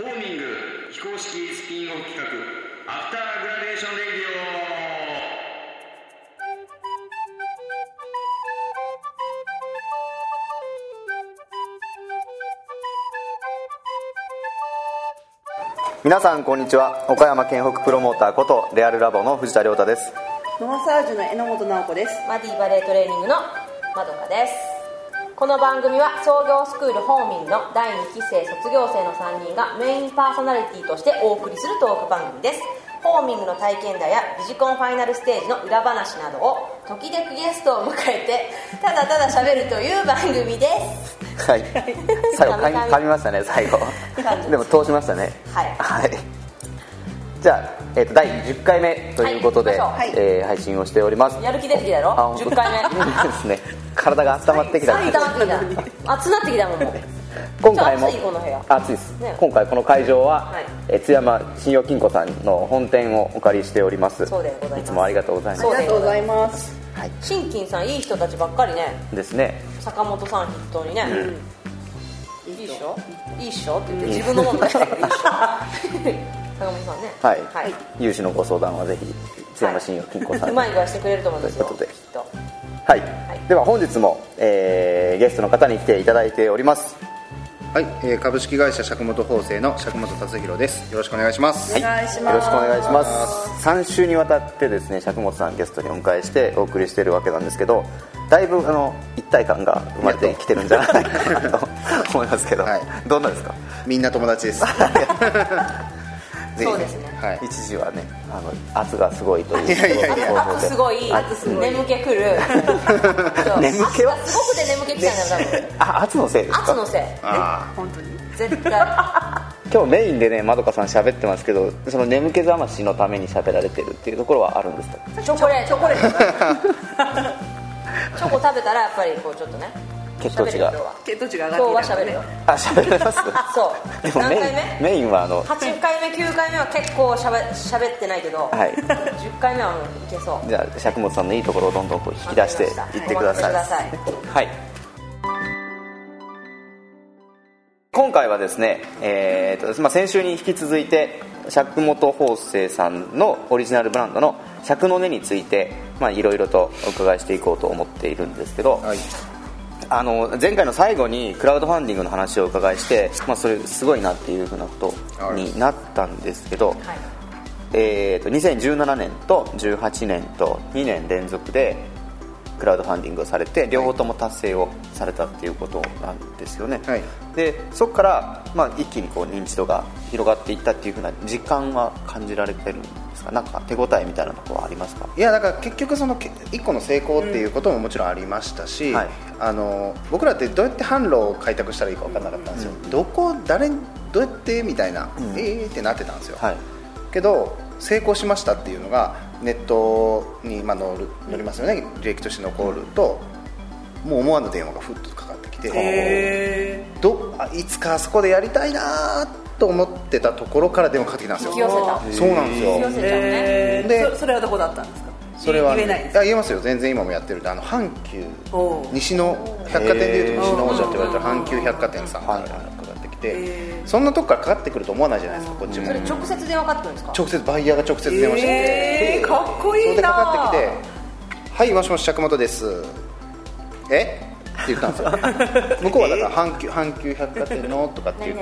ホーミング非公式スピンオフ企画 After Gradation Radio 皆さんこんにちは。岡山県北プロモーターことレアルラボの藤田亮太です。ノアサージュの榎本直子です。マディバレートレーニングのまどかですこの番組は創業スクールホーミンの第2期生卒業生の3人がメインパーソナリティとしてお送りするトーク番組です。ホーミングの体験談やビジコンファイナルステージの裏話などを時々ゲストを迎えてただただ喋るという番組です。はい。最後噛みましたね最後。でも通しましたね。はい。はい。じゃあ、えー、と第10回目ということで、はいえー配信をしております。やる気出てきたやろ？あ本当。10回目。ですね体が温まってきた。熱なってきた熱なってきたもん。今回も暑いこの部屋。暑いです、ね今回この会場は、は津山信用金庫さんの本店をお借りしております。いつもありがとうございます。ありがとうございます。はい。新金さんいい人たちばっかりね。ですね。坂本さん筆頭にね、いいっしょ？いいっしょ？って言って自分のもの出してくる。いいっしょ坂本さんね。はい、はい。融資のご相談はぜひ津山信用金庫さんに、うまい具合してくれると思うんですよということで。きっと。はい、い。では本日も、えーゲストの方に来ていただいております。はい、えー株式会社釈本法制の釈本達弘です。よろしくお願いします。お願いしよます。ろしくお願いします。3週にわたってですね釈本さんゲストにお迎えしてお送りしているわけなんですけどだいぶあの一体感が生まれてきてるんじゃないかなと思いますけど、はい。どんなですか？みんな友達です。ぜひそうですね。はい。一時はねあの圧がすごいといういやいやいや。圧すごい圧すごい眠気くる眠気は？すごくて眠気きたんだよ多分。あ圧のせいですか？圧のせい。あ本当に。絶対。今日メインでねまどかさん喋ってますけどその眠気覚ましのために喋られてるっていうところはあるんですか？チョコレート。チョコレート。チョコ食べたらやっぱりこうちょっとね血糖値が。血糖値が上今日はがってきた喋るよ。あ喋れます？そう。でもメイン何回目？メインはあの8回目9回目は結構しゃべ喋ってないけど、はい。10回目はもういけそう。じゃあ釈本さんのいいところをどんどんこう引き出してい。ってください。はい。今回はですね、えーとまあ、先週に引き続いて釈本法生さんのオリジナルブランドの釈の根についてまあいろいろとお伺いしていこうと思っているんですけど、あはい。あの前回の最後にクラウドファンディングの話をお伺いして、まあ、それすごいなっていうふうなことになったんですけど、はい。えー、と2017年と18年と2年連続でクラウドファンディングをされて両方とも達成をされたっていうことなんですよね、はい。でそこから、まあ、一気にこう認知度が広がっていったっていうふうな実感は感じられてるんですか？なんか手応えみたいなところはありますか？いやだから結局そのけ一個の成功っていうことももちろんありましたし、はい。あの僕らってどうやって販路を開拓したらいいか分からなかったんですよ。どこ誰にどうやってみたいな、えーってなってたんですよ。はい。けど成功しましたっていうのがネットにまあ載る載りますよね。履歴として残ると、もう思わぬ電話がふっとかかってきて、へどあいつかあそこでやりたいなと思ってたところから電話かかってきたんですよ。引き寄せた。そうなんですよ。引き寄せちゃうねえでそそれはどこだったんですか？それは言えないです。や言えますよ。全然今もやってるあの阪急。西の百貨店でいうと西の王者って言われた阪急百貨店さんからはいかかってきへてそんなとこからかかってくると思わないじゃないですかこっちも。それ直接電話かかってくるんですか？直接バイヤーが直接電話してきて。えーかっこいいなそれでかかってきて「はいもしもし釈本です」え？って言ったんですよ。向こうはだから阪急阪急百貨店のとかっていう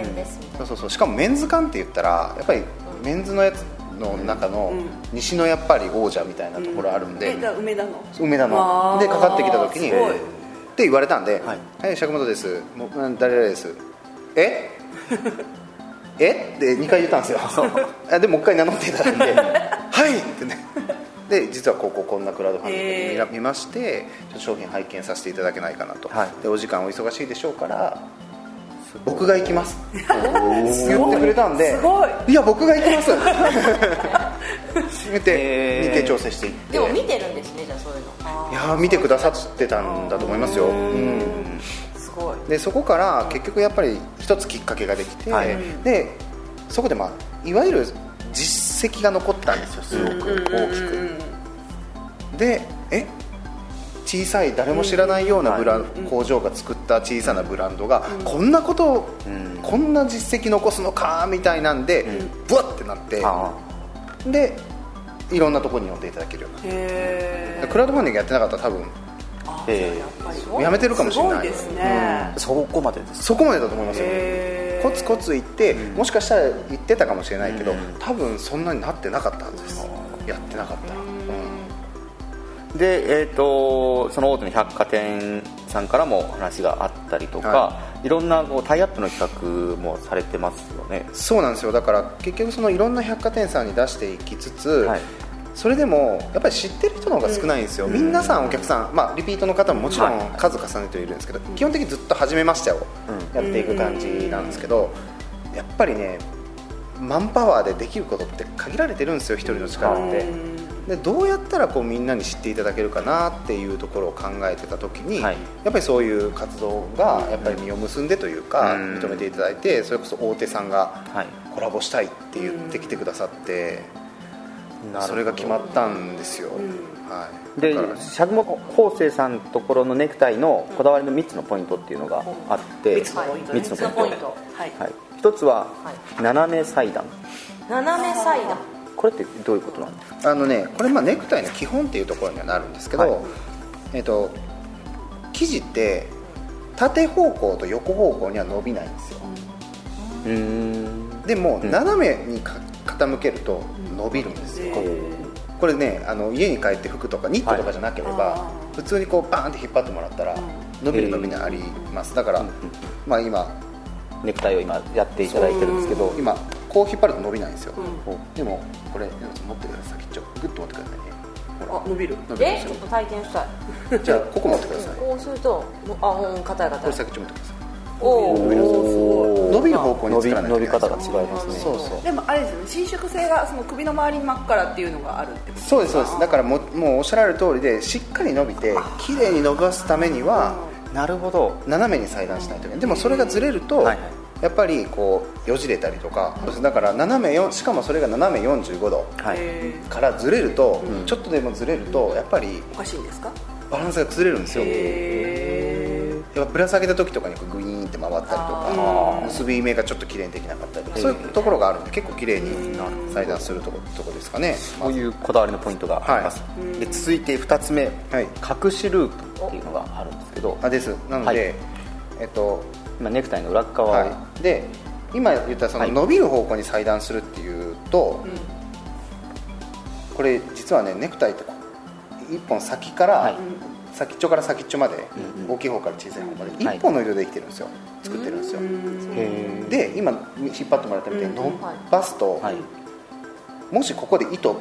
そうそうそう。しかもメンズ館って言ったらやっぱりメンズのやつの中の西のやっぱり王者みたいなところあるんで、えじゃあ梅田の？梅田の。でかかってきた時にって言われたんで「ははいい、釈本です。もううん誰々です」え？え？って2回言ったんですよ。あでもう一回名乗っていただいて「はい!」ってね。で実はこここんなクラウドファンディングへ見見ましてちょっと商品拝見させていただけないかなと、はい。でお時間お忙しいでしょうから僕が行きます。って言ってくれたんですごい。いや僕が行きます。言って日程調整していって。でも見てるんですねじゃあそういうの。いやー見てくださってたんだと思いますよ、うん、でそこから結局やっぱり一つきっかけができて、はい。でそこで、まあ、いわゆる実績が残ったんですよすごく大きく、でえ？小さい誰も知らないようなブラン、工場が作った小さなブランドが、こんなことを、こんな実績残すのかみたいなんで、ブワッてなって、あでいろんなところに呼んでいただけるようになへるクラウドファンディングやってなかったら多分あええやめてるかもしれない。すごいですね、そこまでです。そこまでだと思いますよ。コツコツ行って、もしかしたら行ってたかもしれないけど、多分そんなになってなかったはずです。やってなかった。ら、で、えー、とその大手の百貨店さんからも話があったりとか、、はいろんなこうタイアップの企画もされてますよね。そうなんですよ。だから結局そのいろんな百貨店さんに出していきつつ、はいそれでもやっぱり知ってる人の方が少ないんですよ、皆さんお客さん、まあ、リピートの方ももちろんはい。数重ねているんですけど、基本的にずっと初めましてをやっていく感じなんですけど、やっぱりねマンパワーでできることって限られてるんですよ一人の力って。でどうやったらこうみんなに知っていただけるかなっていうところを考えてた時に、はい。やっぱりそういう活動がやっぱり実を結んでというか、うん。認めていただいてそれこそ大手さんがはい。コラボしたいって言ってきてくださって、それが決まったんですよ、はい、で釈本法生さんのところのネクタイのこだわりの3つのポイントっていうのがあって三つのポイントね。三つのポイント。はい、はい、一つははい。斜め裁断。斜めサイダーこれってどういうことなんですかあのねこれまあネクタイの基本っていうところにはなるんですけど、はい。えっと生地って縦方向と横方向には伸びないんですよ。うーん。でもうん。斜めにか傾けると伸びるんですよ、これねあの家に帰って服とかニットとかじゃなければ、はい。普通にこうバーンって引っ張ってもらったら伸びる伸びないあります。だから、まあ今ネクタイを今やっていただいてるんですけど今こう引っ張ると伸びないんですよ、うでもこれ持ってください。先っちょグッと持ってくださいね。ほら。あ伸びる。伸びるえちょっと体験したい。じゃあここ持ってください。こうするとあうん硬いこ硬い。れ先っちょ持ってください伸びる方向に伸び作らないと伸びいけない方が違いますね。そうそう。でもあれですよね。伸縮性がその首の周りに真っからっていうのがあるってことそうですそうです。だからもうもうおっしゃられる通りでしっかり伸びて綺麗に伸ばすためにはなるほど。斜めに裁断しないといけないでもそれがずれると、はいはい。やっぱりこうよじれたりとかだから斜めよしかもそれが斜め45度からずれると、ちょっとでもずれるとやっぱりおかしいんですか？バランスが崩れるんですよ。へやっぱぶら下げた時とかにグイーンって回ったりとか結び目がちょっと綺麗にできなかったりとかそういうところがあるんで結構綺麗に裁断するところところですかね。そういうこだわりのポイントがあります、で続いて2つ目、はい隠しループっていうのがあるんですけど。あです。なので、はいえっと今ネクタイの裏側を、はい、で今言ったそのはい伸びる方向に裁断するっていうと、これ実はねネクタイってこう一本先から、はい先っちょから先っちょまで、大きい方から小さい方まではい。一本の色でできてるんですよ。作ってるんですよ、で今引っ張ってもらったみたいに伸ばすと、はい。もしここで糸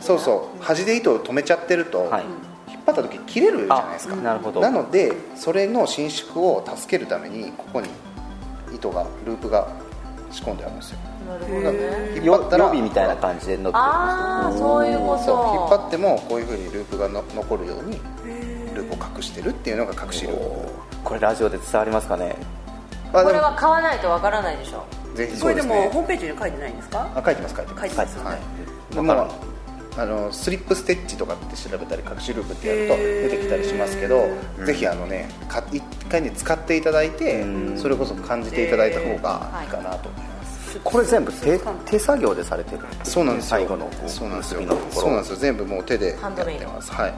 そうそう端で糸を止めちゃってると、はい。引っ張った時切れるじゃないですか。あなるほど。なのでそれの伸縮を助けるためにここに糸がループが仕込んであるんですよ。なるほどね。引っ張ったら予備みたいな感じで伸びてるんですああそういうこと。そう引っ張ってもこういうふうにループがの残るようにループを隠してるっていうのが隠しルーこれラジオで伝わりますかね？これは買わないとわからないでしょ。ぜひこそうでね。れですもホームページに書いてないんですか？あ書いてます書いてます。書いてますはい、でもあのスリップステッチとかって調べたり隠しループってやると出てきたりしますけどぜひあのねか一回に使っていただいてそれこそ感じていただいた方がいいかなと思います、これ全部手手作業でされてるそうなんですよ。最後のこうそうなんですよ。結びのところ。そうなんですよ。全部もう手でやっハンドメイド。てますはい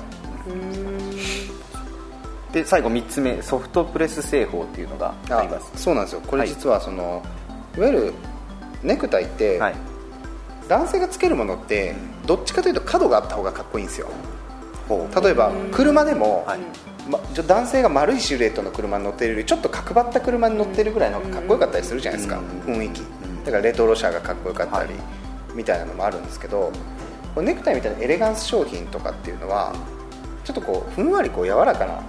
で最後3つ目ソフトプレス製法っていうのがあります。そうなんですよ。これ実はその、い、わゆるネクタイって、はい男性がつけるものってどっちかというと角があった方がかっこいいんですよ。例えば車でも、はい。ま、男性が丸いシルエットの車に乗ってるよりちょっと角張った車に乗ってるぐらいの方がかっこよかったりするじゃないですか、雰囲気。だからレトロ車がかっこよかったり、みたいなのもあるんですけどネクタイみたいなエレガンス商品とかっていうのはちょっとこうふんわりこう柔らかな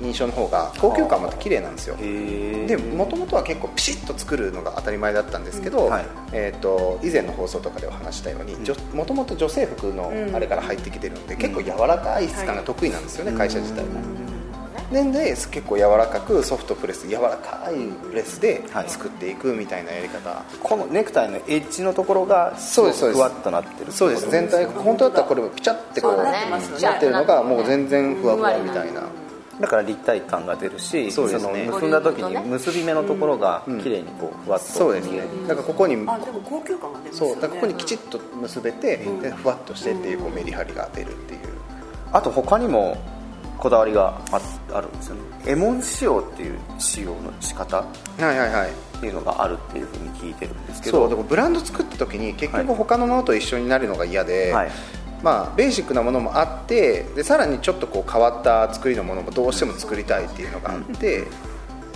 印象の方が高級感もあって綺麗なんですよ。へでもともとは結構ピシッと作るのが当たり前だったんですけど、はい。えー、と以前の放送とかでお話したようにもともと女性服のあれから入ってきてるんで、結構柔らかい質感が得意なんですよね、会社自体も。でで結構柔らかくソフトプレス柔らかいプレスではい。作っていくみたいなやり方、このネクタイのエッジのところがそうですそうです。ふわっとなってるそうです。全体本当だったらこれもピチャってこうそうだね。ピチャってるのがもう全然ふわふわみたいな。だから立体感が出るしね。の結んだ時に結び目のところが綺麗にこうふわっとそうですね。だからここにあでも高級感が出ますよね。そうだからここにきちっと結べて、でふわっとしてっていうこうメリハリが出るっていう。あと他にもこだわりがああるんですよね。エモン仕様っていう仕様の仕方っはいはいはい。ていうのがあるっていうふうに聞いてるんですけど。そうでもブランド作った時に結局他のものと一緒になるのが嫌で、はい。まあ、ベーシックなものもあってでさらにちょっとこう変わった作りのものもどうしても作りたいっていうのがあって、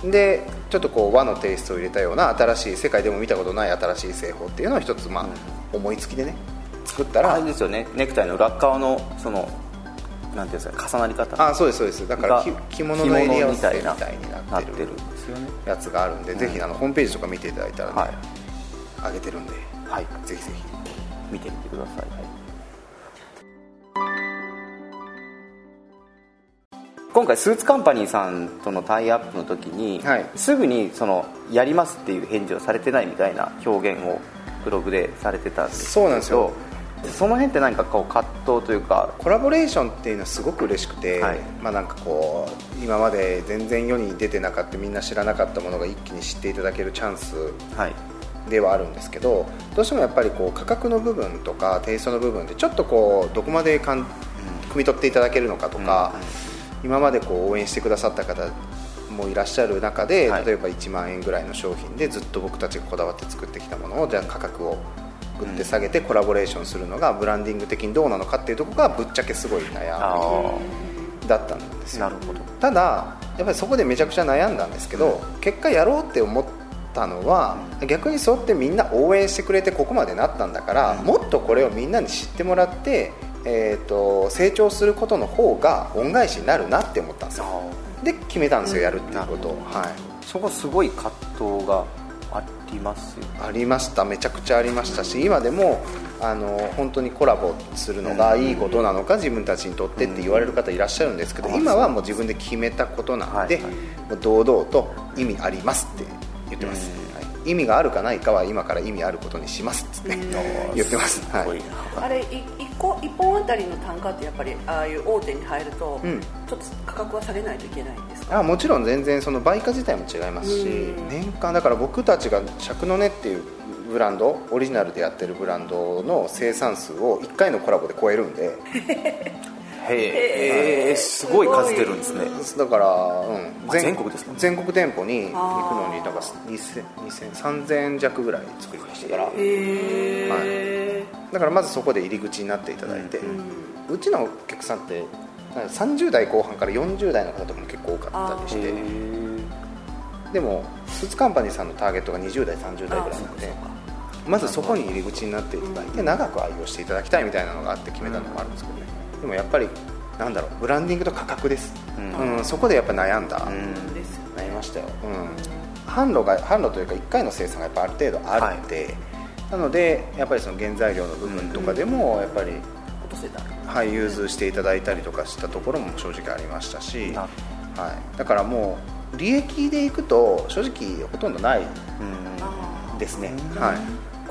でちょっとこう和のテイストを入れたような新しい世界でも見たことない新しい製法っていうのを一つ、まあ思いつきでね作ったらあれですよね。ネクタイの裏側のそのなんていうんですか重なり方。あそうですそうです。だから着物の襟合わせみたいにななってるやつがあるんで、ぜひあのホームページとか見ていただいたらね、はい。上げてるんで、はい。ぜひぜひ。見てみてください、今回スーツカンパニーさんとのタイアップの時に、はい。すぐにそのやりますっていう返事をされてないみたいな表現をブログでされてたんですそうなんですよその辺って何かこう葛藤というかコラボレーションっていうのはすごく嬉しくて、はい。まあなんかこう今まで全然世に出てなかったみんな知らなかったものが一気に知っていただけるチャンスはい。ではあるんですけどどうしてもやっぱりこう価格の部分とかテイストの部分でちょっとこうどこまでかん汲み取っていただけるのかとか、今までこう応援してくださった方もいらっしゃる中で、はい。例えば1万円ぐらいの商品でずっと僕たちがこだわって作ってきたものをじゃあ価格をグッて下げてコラボレーションするのがブランディング的にどうなのかっていうところがぶっちゃけすごい悩あみだったんですよ。ただやっぱりそこでめちゃくちゃ悩んだんですけど、結果やろうって思ったのは、逆にそうやってみんな応援してくれてここまでなったんだから、もっとこれをみんなに知ってもらって、えー、と成長することの方が恩返しになるなって思ったんですよ。で決めたんですよ、やるっていうことを、はい、そこすごい葛藤がありますよ。ありました。めちゃくちゃありましたし今でもあの本当にコラボするのがいいことなのか自分たちにとってって言われる方いらっしゃるんですけど今はもう自分で決めたことなんではい。はい。もう堂々と意味ありますって言ってます、はい、意味があるかないかは今から意味あることにしますって言ってます、はい。あれい一個一本あたりの単価ってやっぱりああいう大手に入ると、うん。ちょっと価格は下げないといけないんですか？あもちろん全然その売価自体も違いますしうん。年間だから僕たちが尺の根っていうブランドオリジナルでやってるブランドの生産数を1回のコラボで超えるんで へえすごい数出るんですね。だから、うん、あ全国ですか？全国店舗に行くのになんか2000 2000 3000弱ぐらい作りました。からへえ、だからまずそこで入り口になっていただいて、うちのお客さんってなんか30代後半から40代の方とかも結構多かったりしてでもスーツカンパニーさんのターゲットが20代30代ぐらいなんでまずそこに入り口になっていただいて長く愛用していただきたいみたいなのがあって決めたのもあるんですけどねでもやっぱりなんだろうブランディングと価格です、うん。そこでやっぱ悩んだ、うん。ですよなりましたよ、うん、販路が販路というか1回の生産がやっぱある程度あるので、なのでやっぱりその原材料の部分とかでもやっぱり、落とせた。はい、融通していただいたりとかしたところも正直ありましたし、なはい、だからもう利益でいくと正直ほとんどないですね、はい、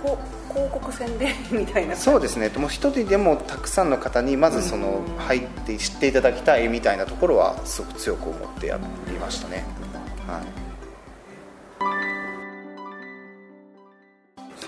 こ広告宣伝みたいな。そうですね。もう一人でもたくさんの方にまずその入って知っていただきたいみたいなところはすごく強く思ってやりましたね、はい。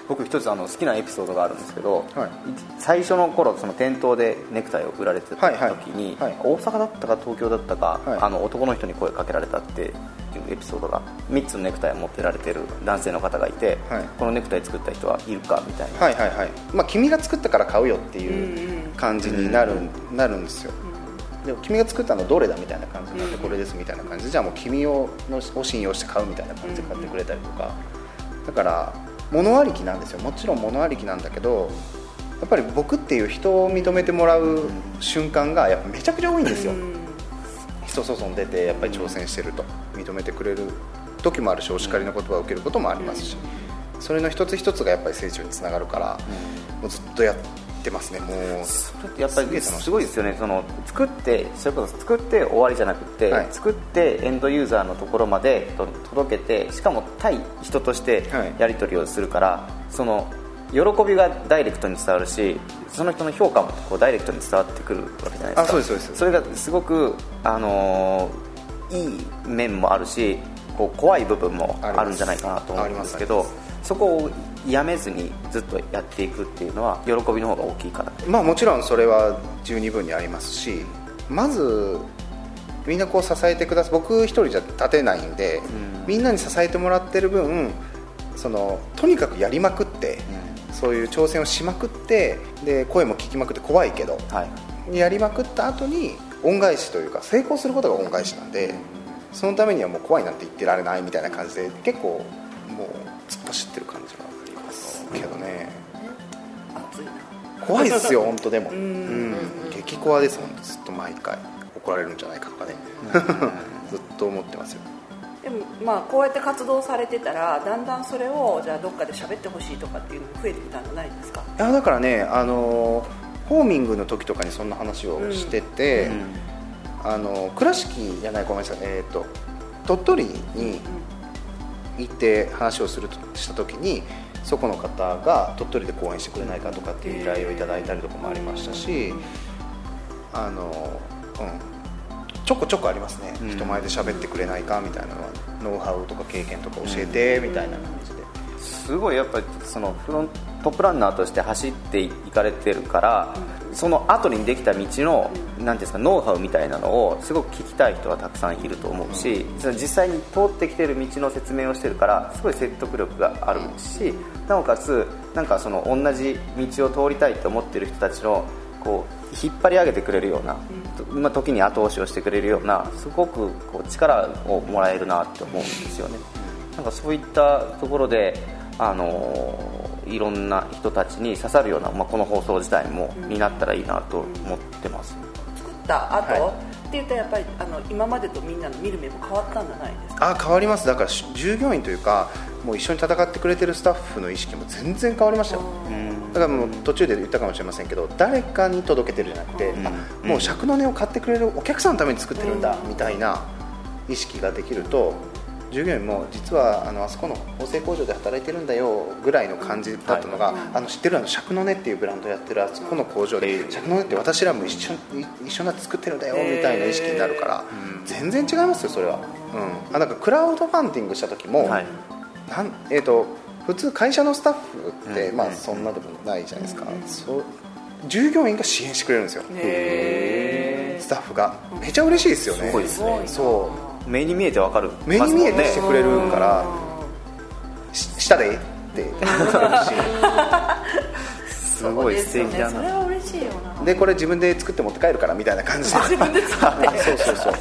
僕一つあの好きなエピソードがあるんですけど、はい。最初の頃その店頭でネクタイを売られてたはいはい。時に、はい。大阪だったか東京だったか、はい。あの男の人に声かけられたっていうエピソードが3つのネクタイを持ってられてる男性の方がいて、はい。このネクタイ作った人はいるかみたいな、はいはいはい。まあ君が作ったから買うよっていう感じになる,、なるんですよ。でも君が作ったのどれだみたいな感じになってこれですみたいな感じ。でじゃあもう君をのを信用して買うみたいな感じで買ってくれたりとか。だから物ありきなんですよ。もちろん物ありきなんだけどやっぱり僕っていう人を認めてもらう瞬間がやっぱめちゃくちゃ多いんですよ人外に出てやっぱり挑戦してると認めてくれる時もあるしお叱りの言葉を受けることもありますしそれの一つ一つがやっぱり成長につながるからもうずっとやっってますね。もうやっぱりすごいですよね。その作ってそれこそ作って終わりじゃなくて、はい。作ってエンドユーザーのところまでと届けてしかも対人としてはいやり取りをするから、その喜びがダイレクトに伝わるしその人の評価もこうダイレクトに伝わってくるわけじゃないですか。あそうですそうですそれがすごく、あのーいい面もあるしこう怖い部分もあるんじゃないかなと思うんですけどそこをやめずにずっとやっていくっていうのは喜びの方が大きいからまあもちろんそれは十二分にありますしまずみんなこう支えてください。僕一人じゃ立てないんで、みんなに支えてもらってる分そのとにかくやりまくって、そういう挑戦をしまくってで声も聞きまくって怖いけどはい。やりまくった後に恩返しというか成功することが恩返しなんでそのためにはもう怖いなんて言ってられないみたいな感じで結構もう突っ走ってる感じはありますけどね。怖いですよ本当でも。ん。うん。激怖です本当ずっと毎回。怒られるんじゃないかとかね。ずっと思ってますよでもまあこうやって活動されてたらだんだんそれをじゃあどっかで喋ってほしいとかっていうのも増えてきたんじゃないですか？いやだからねあのホーミングの時とかにそんな話をしてて、あの倉敷じゃないごめんなさいえっ、と鳥取に行って話をするとした時にそこの方が鳥取で講演してくれないかとかっていう依頼をいただいたりとかもありましたしあのうんちょこちょこありますね、うん。人前で喋ってくれないかみたいなのはノウハウとか経験とか教えてみたいな感じで、すごいやっぱりそのフロントップランナーとして走っていかれてるから、その後にできた道のなんていうんですかノウハウみたいなのをすごく聞きたい人はたくさんいると思うし、その実際に通ってきてる道の説明をしてるからすごい説得力があるしなおかつなんかその同じ道を通りたいと思ってる人たちのこう引っ張り上げてくれるような、とまあ、時に後押しをしてくれるようなすごくこう力をもらえるなって思うんですよね。なんかそういったところで、あのいろんな人たちに刺さるような、まあ、この放送自体も、になったらいいなと思ってます、作った後、はいって言ったらやっぱりあの今までとみんなの見る目も変わったんじゃないですか？あ変わります。だからし従業員というかもう一緒に戦ってくれてるスタッフの意識も全然変わりましたよ。だからもう途中で言ったかもしれませんけど誰かに届けてるじゃなくて、うん。あもう尺の根を買ってくれるお客さんのために作ってるんだみたいな意識ができると従業員も実はあのあそこの縫製工場で働いてるんだよぐらいの感じだったのが、あの知ってるあの尺の根っていうブランドやってるあそこの工場で尺の根って私らも一緒に一緒になって作ってるんだよみたいな意識になるから全然違いますよそれは、うん、あなんかクラウドファンディングした時も、はい。なんえー、と普通会社のスタッフって、うん。まあ、そんなでもないじゃないですか、そう従業員が支援してくれるんですよ。スタッフが。めちゃ嬉しいですよね。すごいですね。そ目に見えてわかるう目に見えてしてくれるから。し下でって思って。る しすごい素敵だなそれは嬉しいよな。でこれ自分で作って持って帰るからみたいな感じで。自分で作って。そうそうそう。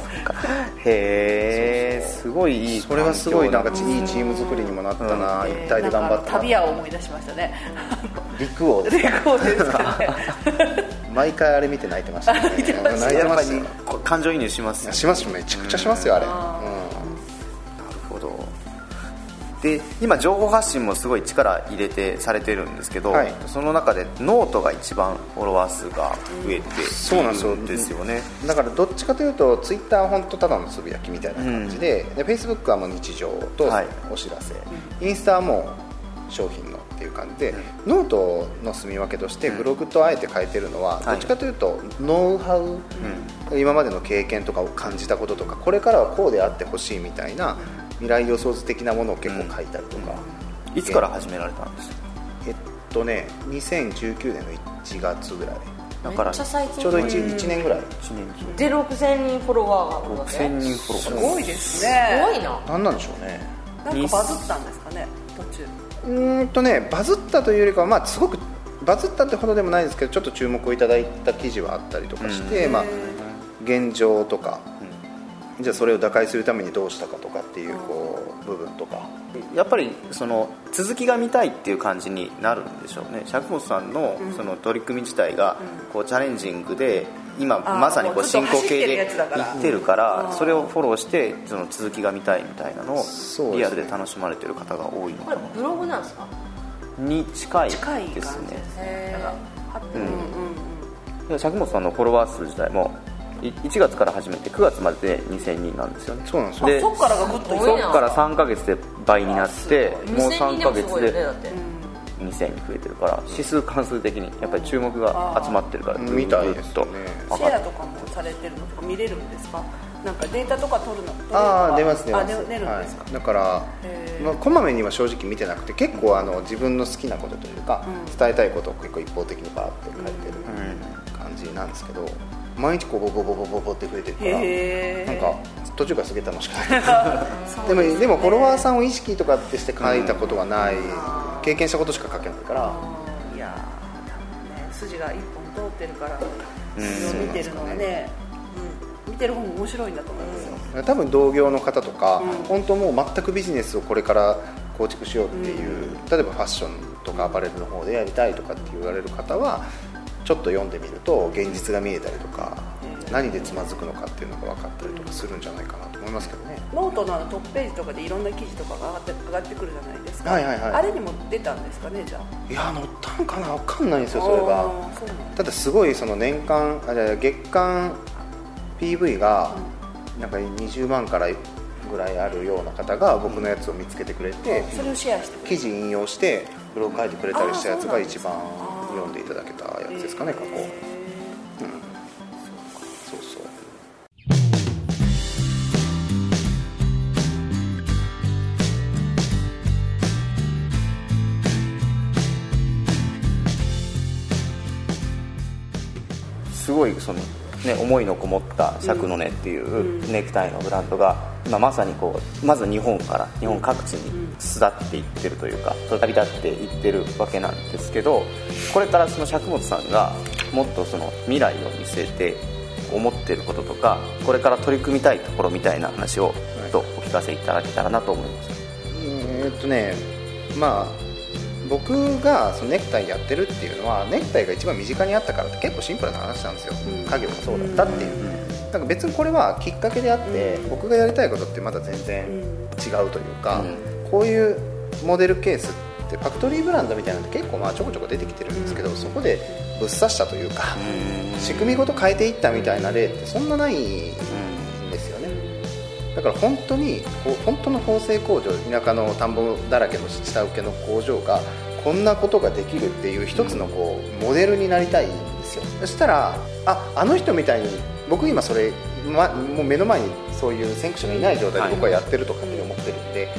へえすごいいいそれはすごいなんかいいチーム作りにもなったな、えー一体で頑張った。旅屋を思い出しましたね。陸王ですレコードですからね。毎回あれ見て泣いてましたね。泣いてやました感情移入しますしますめちゃくちゃしますよあれ、うんで今情報発信もすごい力入れてされてるんですけど、はい。その中でノートが一番フォロワー数が増えてそうなんですよ。ね。ん、だからどっちかというとツイッターは本当ただのつぶやきみたいな感じで,、でフェイスブックはもう日常とはい。お知らせ、インスタはもう商品のっていう感じで、ノートの住み分けとしてブログとあえて書いてるのは、い。どっちかというとノウハウ、今までの経験とかを感じたこととかこれからはこうであってほしいみたいな未来予想図的なものを結構書いたりとか、いつから始められたんです？かえっとね2019年の1月ぐらい。だからめっちゃ最近。ちょうど 1, 1年ぐらい。1年中で6000人フォロワーがあるわけ？6000人フォロワー。すごいですすねごいな。何なんでしょうね。なんかバズったんですかね途中。うーんとねバズったというよりかは、まあ、すごくバズったってほどでもないですけどちょっと注目をいただいた記事はあったりとかして、まあ、現状とか、じゃあそれを打開するためにどうしたかとかっていうこう部分とか。やっぱりその続きが見たいっていう感じになるんでしょうね。釈本さんのその取り組み自体がこうチャレンジングで今まさにこもう進行形でいってるからうん。それをフォローしてその続きが見たいみたいなのをリアルで楽しまれてる方が多いのこかな。れブログなんですか？に近い近い感じですね。ですねなんかあうんうんうん。釈本さんのフォロワー数自体もい1月から始めて9月までで2000人なんですよね。そうなんですよ。であそっからがグッとそっから3ヶ月で倍になってもう2000 3人でもすヶ月でごいよねだって。2000に増えてるから指数関数的にやっぱり注目が集まってるからみたいですね。シェアとかもされてるのとか見れるんですか？なんかデータとか取るのあは。あ出ます出ます。あ出出るんですか、はい、だからまあ、こまめには正直見てなくて結構あの自分の好きなことというか、うん。伝えたいことを結構一方的にバーって書いてる感じなんですけど毎日こうボボボボボボって増えてるからなんか途中からすげえ楽しくなる。でもでもフォロワーさんを意識とかってして書いたことはない、経験したことしか書けないから、いやー多分ね筋が一本通ってるからを見てるのはね、うん、見てる方も面白いんだと思いますよ、多分同業の方とか、うん。本当もう全くビジネスをこれから構築しようっていう、例えばファッションとかアパレルの方でやりたいとかって言われる方はちょっと読んでみると現実が見えたりとか、何でつまずくのかっていうのが分かったりとかするんじゃないかなと思いますけどね。ノートのトップページとかでいろんな記事とかが上がって上がってくるじゃないですか、はいはいはい。あれにも出たんですかねじゃあ。いや乗ったんかな分かんないんですよそれが。ただすごいその年間あじゃあ月間 PV がなんか20万からぐらいあるような方が僕のやつを見つけてくれて、それをシェアして記事引用してブログ書いてくれたりしたやつが一番読んでいただけたやつですかね過去、うん、そうそう。すごいその、ね、思いのこもった釈の根っていうネクタイのブランドが今まさにこうまず日本から日本各地に巣立っていってるというか旅立っていってるわけなんですけどこれからその釈本さんがもっとその未来を見据えて思ってることとかこれから取り組みたいところみたいな話をちょっとお聞かせいただけたらなと思います。えーっとねまあ僕がそのネクタイやってるっていうのはネクタイが一番身近にあったからって結構シンプルな話なんですよ、家業もそうだったっていう、なんか別にこれはきっかけであって、僕がやりたいことってまだ全然違うというか、こういうモデルケースってファクトリーブランドみたいなのって結構まあちょこちょこ出てきてるんですけど、そこでぶっ刺したというか、仕組みごと変えていったみたいな例ってそんなないだから本当に本当の縫製工場田舎の田んぼだらけの下請けの工場がこんなことができるっていう一つのこうモデルになりたいんですよ。そしたらああの人みたいに僕今それ、ま、もう目の前にそういう先駆者がいない状態で僕はやってるとかって思ってるんで、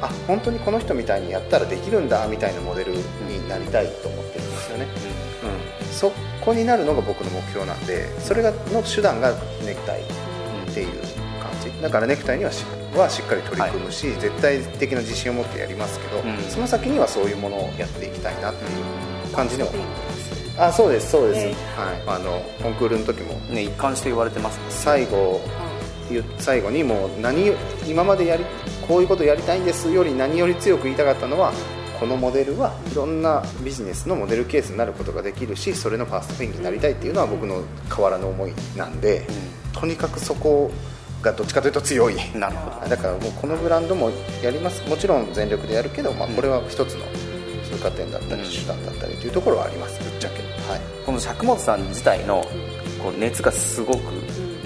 あ本当にこの人みたいにやったらできるんだみたいなモデルになりたいと思ってるんですよね、うん、そこになるのが僕の目標なんでそれがの手段がネクタイっていうだからネクタイにはしはしっかり取り組むし、絶対的な自信を持ってやりますけど、うん。その先にはそういうものをやっていきたいなっていう感じではあそうですそうです、えはい、あのコンクールの時も。ね一貫して言われてます最後ゆ最後にもう何今までやりこういうことやりたいんですより何より強く言いたかったのはこのモデルはいろんなビジネスのモデルケースになることができるしそれのファーストペンギンになりたいっていうのは僕の変わらぬ思いなんで、とにかくそこがどっちかというと強い。なるほど。だからもうこのブランドもやります。もちろん全力でやるけど、まあ、これは一つの通過点だったり手段だったりというところはあります。ぶっちゃけ。はい。この釈本さん自体のこう熱がすごく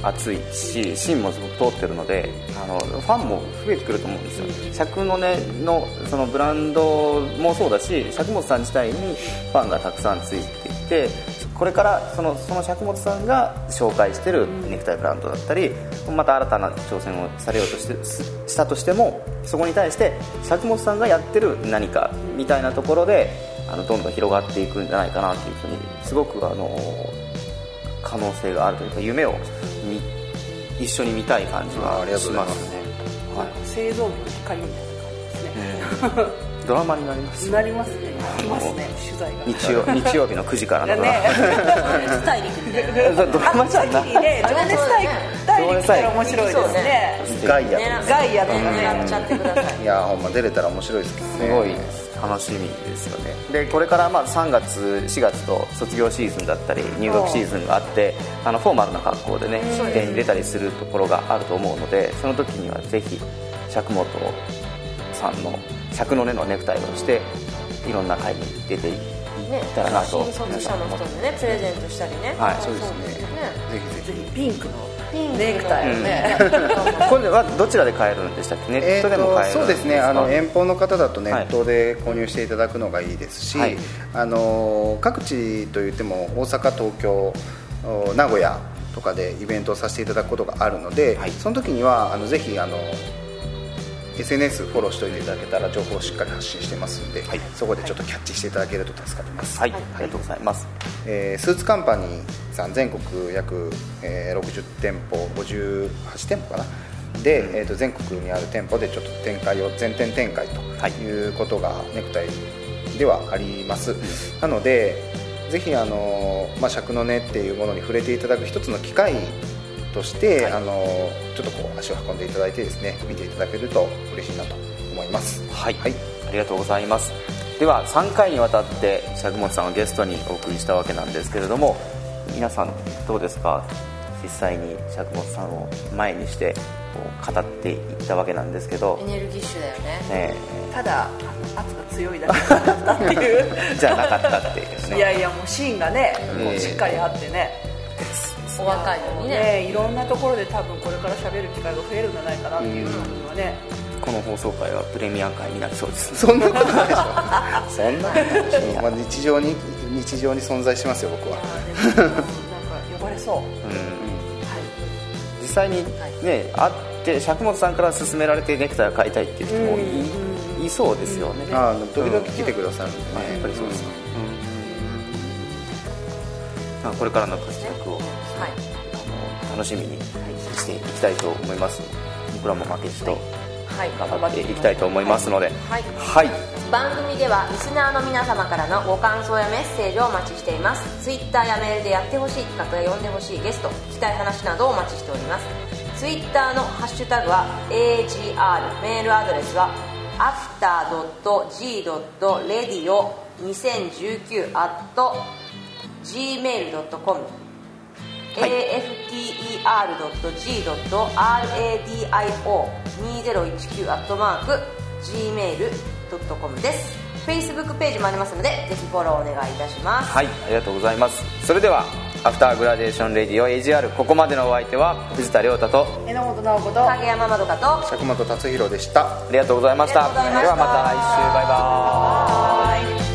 熱いし芯もすごく通ってるのであのファンも増えてくると思うんですよ。釈の根のそのブランドもそうだし釈本さん自体にファンがたくさんついていてこれからそのその釈本さんが紹介してるネクタイブランドだったりまた新たな挑戦をされようとしてすしたとしてもそこに対して釈本さんがやってる何かみたいなところであのどんどん広がっていくんじゃないかなというふうにすごくあの可能性があるというか夢を見一緒に見たい感じあありはします。ね、はい。製造業の光みたいな感じですね、ドラマになります。なりますね。来ますね取材が。日曜 日曜日の9時からのドラマ、ね。スタイリングみたいなドラマじゃないね情熱大大陸来たら面白いですね。ガイアガイアとかね。狙っちゃってくださいいやほんま出れたら面白いですけどね。すごい。楽しみですよね。でこれからまあ3月4月と卒業シーズンだったり入学シーズンがあってあのフォーマルな格好でね式典に出たりするところがあると思うのでその時にはぜひ釈本さんの釈の根のネクタイをしていろんな会に出ていっねたらなと。新卒者の人にねプレゼントしたりね。はい。そうですね。ぜひぜぜひピンクのピンクの。ネクタイをね、これはどちらで買えるんでしたっけネひットでも買えるんそうですね。あのえ遠方の方だとネットで購入していただくのがいいですし、はい。あの各地といっても大阪東京お名古屋とかでイベントをさせていただくことがあるので、はい。その時にはあのぜひあの SNS フォローしておいていただけたら情報をしっかり発信してますので、はい。そこでちょっとキャッチしていただけると助かります、はい、ありがとうござい。ますえースーツカンパニーさん全国約、えー60店舗58店舗かな。で、えー、と全国にある店舗でちょっと展開を全店展開とい。うことがネクタイではあります、なのでぜひあの、まあ、尺の根っていうものに触れていただく一つの機会として、あのちょっとこう足を運んでいただいてですね見ていただけると嬉しいなと思います。はい、はい。ありがとうございます。では3回にわたって釈本さんをゲストにお送りしたわけなんですけれども皆さんどうですか？実際に釈本さんを前にしてこう語っていったわけなんですけど。エ、ネルギッシュだよね。ねただ圧が強いだけだったっていう。え じゃなかったっていうね。いやいやもうシーンがね、ええしっかりあってねお若いのにね。ね。いろんなところで多分これから喋る機会が増えるんじゃないかなっていうのはね、この放送回はプレミアム回になりそうです。そんなことないでしょ。そんなことないでしょまあ日常に日常に存在しますよ僕は。なんか呼ばれそう、うん。はい。実際にね会って釈本さんから勧められてネクタイを買いたいっていう人もい,、いそうですよね、ああ時々来てくださるんでね、やっぱりそうですか、まあ、これからの活はい。あの楽しみにしていきたいと思います。僕らも負けじとはい。頑張っていきたいと思いますので。はい。はい。番組ではリスナーの皆様からのご感想やメッセージをお待ちしています。Twitter やメールでやってほしい企画や呼んでほしいゲスト聞きたい話などをお待ちしております。Twitter のハッシュタグは AGR メールアドレスは after.g.radio2019 gmail.com after.g.radio2019 gmail.com です。Facebook ページもありますのでぜひフォローお願いいたします。はいありがとうございます。それではAfter Gradation Radio AGR ここまでのお相手は藤田亮太と榎本直子と影山まどかと釈本達弘でした。ありがとうございました。ではまた来週バイバーイ